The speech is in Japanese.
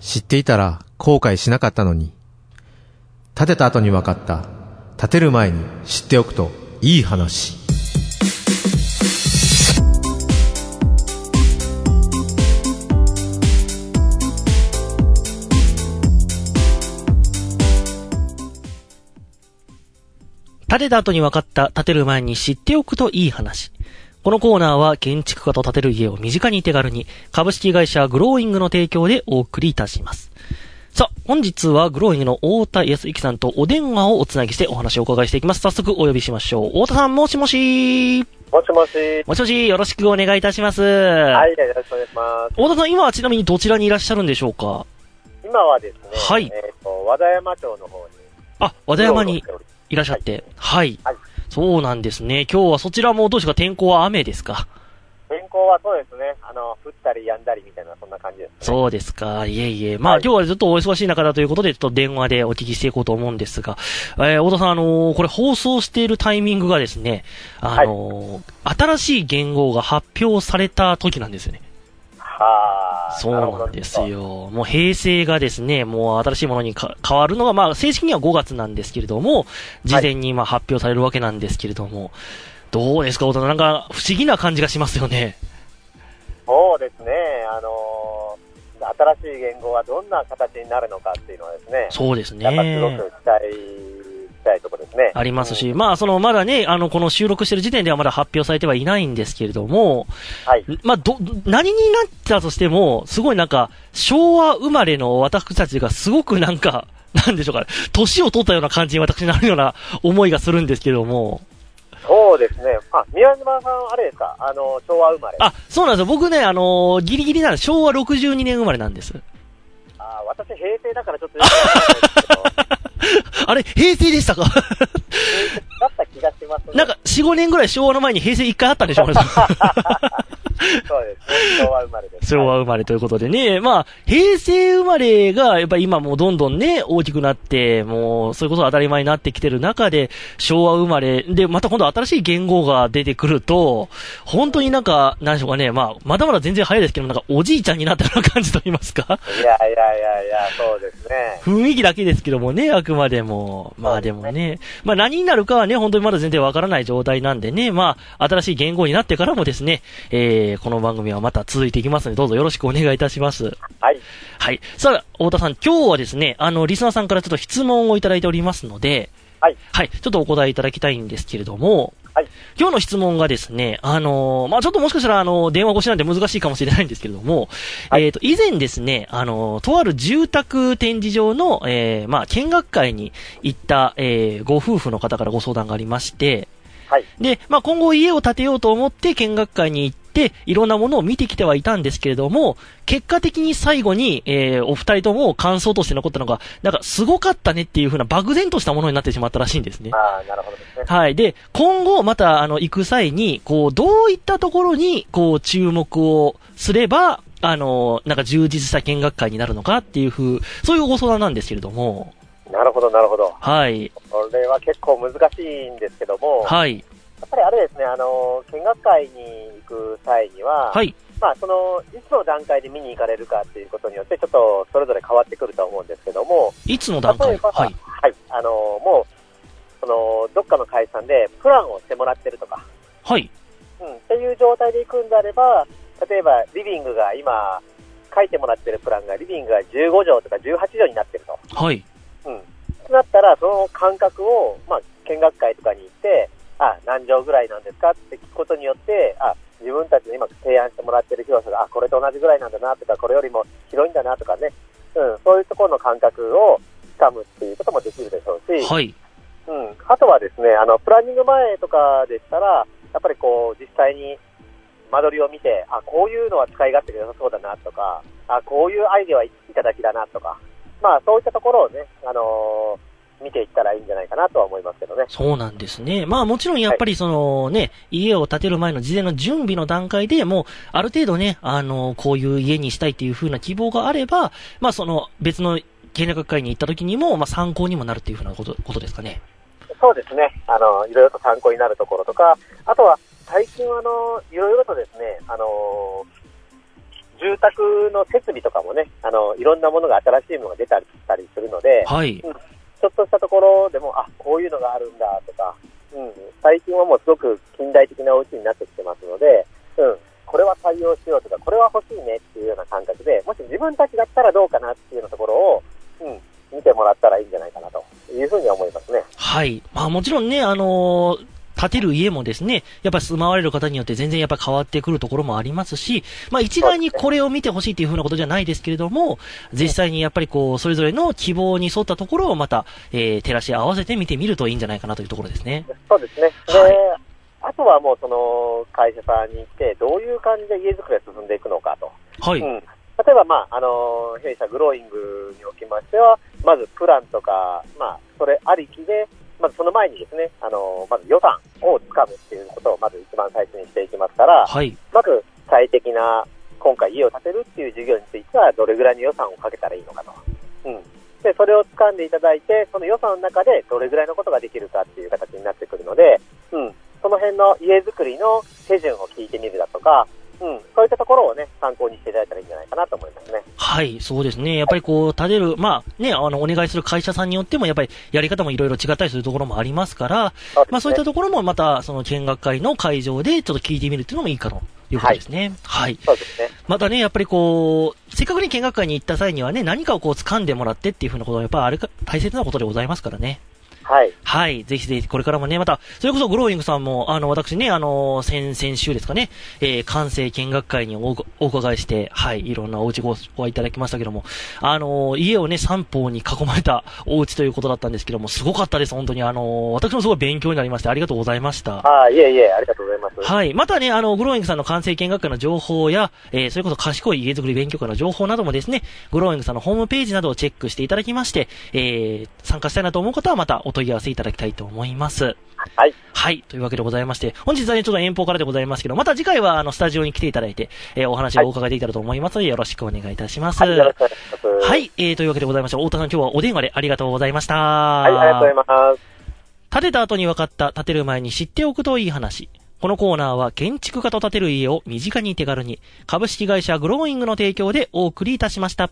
知っていたら後悔しなかったのに。建てた後に分かった。建てる前に知っておくといい話。建てた後に分かった、建てる前に知っておくといい話。このコーナーは建築家と建てる家を身近に手軽に株式会社グローイングの提供でお送りいたします。さあ、本日はグローイングの太田康之さんとお電話をおつなぎしてお話をお伺いしていきます。早速お呼びしましょう。太田さん、もしもしもしもし。もしもし、よろしくお願いいたします。はい、よろしくお願いします。太田さん、今はちなみにどちらにいらっしゃるんでしょうか？今はですね、はい。えっ、ー、と、和田山町の方に。あ、和田山にいらっしゃって。はい。はい。そうなんですね。今日はそちらもどうですか？天候は雨ですか？天候はそうですね。あの、降ったり止んだりみたいな、そんな感じです、ね、そうですか。いえいえ。まあ、はい、今日はずっとお忙しい中だということで、ちょっと電話でお聞きしていこうと思うんですが、えー、小田さん、あのー、これ放送しているタイミングがですね、あのーはい、新しい言語が発表された時なんですよね。はあ。そうなんですよ。もう平成がですね、もう新しいものに変わるのが、まあ正式には5月なんですけれども、事前にまあ発表されるわけなんですけれども、はい、どうですか、大人なんか不思議な感じがしますよね。そうですね、あのー、新しい言語はどんな形になるのかっていうのはですね、そうですね。やっぱすごく期待たいところですね。ありますし、うん、まあ、その、まだね、あの、この収録してる時点ではまだ発表されてはいないんですけれども、はい。まあ、ど、何になったとしても、すごいなんか、昭和生まれの私たちがすごくなんか、なんでしょうかね、年を取ったような感じに私になるような思いがするんですけれども、そうですね。あ、宮島さん、あれですか？あの、昭和生まれ。あ、そうなんですよ。僕ね、あのギリギリなんです。昭和62年生まれなんです。あ、私、平成だからちょっとよくわかんないですけど。あれ、平成でしたか？だった気がします、ね、なんか、4、5年ぐらい昭和の前に平成1回あったんでしょ。そうですね。昭和生まれです。昭和生まれということでね。まあ、平成生まれが、やっぱ今もうどんどんね、大きくなって、もう、それこそ当たり前になってきてる中で、昭和生まれ、で、また今度新しい言語が出てくると、本当になんか、なんでしょうかね、まあ、まだまだ全然早いですけど、なんかおじいちゃんになったような感じと言いますか。いやいやいやいや、そうですね。雰囲気だけですけどもね、あくまでも。まあでもね、ねまあ何になるかはね、本当にまだ全然わからない状態なんでね、まあ、新しい言語になってからもですね、えー、この番組はまた続いていきますので、どうぞよろしくお願いいたします。はい。はい。さあ、太田さん、今日はですね、あの、リスナーさんからちょっと質問をいただいておりますので、はい。はい。ちょっとお答えいただきたいんですけれども、はい。今日の質問がですね、あのー、まあ、ちょっともしかしたら、あのー、電話越しなんで難しいかもしれないんですけれども、はい、えっ、ー、と、以前ですね、あのとある住宅展示場の、えまあ、見学会に行った、えご夫婦の方からご相談がありまして、はい。で、まあ、今後家を建てようと思って見学会に行って、いろんなものを見てきてはいたんですけれども、結果的に最後に、えー、お二人とも感想として残ったのが、なんか、すごかったねっていう風な漠然としたものになってしまったらしいんですね。ああ、なるほどですね。はい。で、今後、また、あの、行く際に、こう、どういったところに、こう、注目をすれば、あの、なんか充実した見学会になるのかっていう風、そういうご相談なんですけれども。なるほど、なるほど。はい。これは結構難しいんですけども、はい。やっぱりあれですね、あの、見学会に行く際には、はい。まあ、その、いつの段階で見に行かれるかっていうことによって、ちょっとそれぞれ変わってくると思うんですけども、いつの段階？はい。はい。あの、もう、その、どっかの会社でプランをしてもらってるとか、はい。うん、っていう状態で行くんであれば、例えば、リビングが今、書いてもらってるプランが、リビングが15畳とか18畳になってると。はい。なったら、その感覚を、まあ、見学会とかに行って、あ、何畳ぐらいなんですかって聞くことによって、あ、自分たちの今提案してもらってる広さが、あ、これと同じぐらいなんだなとか、これよりも広いんだなとかね、うん、そういうところの感覚をつかむっていうこともできるでしょうし、はい。うん、あとはですね、あの、プランニング前とかでしたら、やっぱりこう、実際に間取りを見て、あ、こういうのは使い勝手が良さそうだなとか、あ、こういうアイデアはいただきだなとか、まあそういったところをね、あのー見ていったらいいんじゃないかなとは思いますけどね。そうなんですね。まあもちろんやっぱりそのね、はい、家を建てる前の事前の準備の段階でもう、ある程度ね、あの、こういう家にしたいっていう風な希望があれば、まあその別の見学会に行った時にも、まあ参考にもなるっていう風なこと、ことですかね。そうですね。あの、いろいろと参考になるところとか、あとは最近はあの、いろいろとですね、あの、住宅の設備とかもね、あの、いろんなものが新しいものが出たりするので、はい。ちょっとしたところでも、あ、こういうのがあるんだとか、うん、最近はもうすごく近代的なお家になってきてますので、うん、これは対応しようとか、これは欲しいねっていうような感覚で、もし自分たちだったらどうかなっていうようなところを、うん、見てもらったらいいんじゃないかなというふうに思いますね。はい。まあもちろんね、あのー建てる家もですね、やっぱり住まわれる方によって全然やっぱ変わってくるところもありますし、まあ一概にこれを見てほしいっていうふうなことじゃないですけれども、実際にやっぱりこう、それぞれの希望に沿ったところをまた、えー、照らし合わせて見てみるといいんじゃないかなというところですね。そうですね。で、はいあとはもうその会社さんに行って、どういう感じで家づくりが進んでいくのかと。はい。うん、例えば、まあ、あの、弊社グローイングにおきましては、まずプランとか、まあ、それありきで、まずその前にですね、あの、まず予算をつかむっていうことをまず一番最初にしていきますから、はい。まず最適な、今回家を建てるっていう事業については、どれぐらいの予算をかけたらいいのかと。うん。で、それを掴んでいただいて、その予算の中でどれぐらいのことができるかっていう形になってくるので、うん。その辺の家づくりの手順を聞いてみるだとか、うん。そういったところをね、参考にしていただいたらいいんじゃないかなと思いますね。はい、そうですね。やっぱりこう、建てる、まあね、あの、お願いする会社さんによっても、やっぱりやり方もいろいろ違ったりするところもありますから、ねまあそういったところもまた、その見学会の会場でちょっと聞いてみるっていうのもいいかということですね。はい。そうですね。またね、やっぱりこう、せっかくに見学会に行った際にはね、何かをこう掴んでもらってっていうふうなことは、やっぱりあれか、大切なことでございますからね。はい。はい。ぜひぜひ、これからもね、また、それこそグローイングさんも、あの、私ね、あの、先、先週ですかね、えー、完成見学会におお伺いして、はい、いろんなお家ごご覧いただきましたけども、あの、家をね、三方に囲まれたお家ということだったんですけども、すごかったです、本当に。あの、私もすごい勉強になりまして、ありがとうございました。ああ、いえいえ、ありがとうございます。はい。またね、あの、グローイングさんの完成見学会の情報や、えー、それこそ賢い家づくり勉強会の情報などもですね、グローイングさんのホームページなどをチェックしていただきまして、えー、参加したいなと思う方はまたお問い合わせいただきたいと思います。はい。はい。というわけでございまして、本日はね、ちょっと遠方からでございますけど、また次回は、あの、スタジオに来ていただいて、えー、お話をお伺いできたらと思いますので、よろしくお願いいたします。はい、よろしくお願いします。はい。えー、というわけでございまして、太田さん今日はお電話でありがとうございました。はい、ありがとうございます。建てた後に分かった建てる前に知っておくといい話。このコーナーは建築家と建てる家を身近に手軽に、株式会社グローイングの提供でお送りいたしました。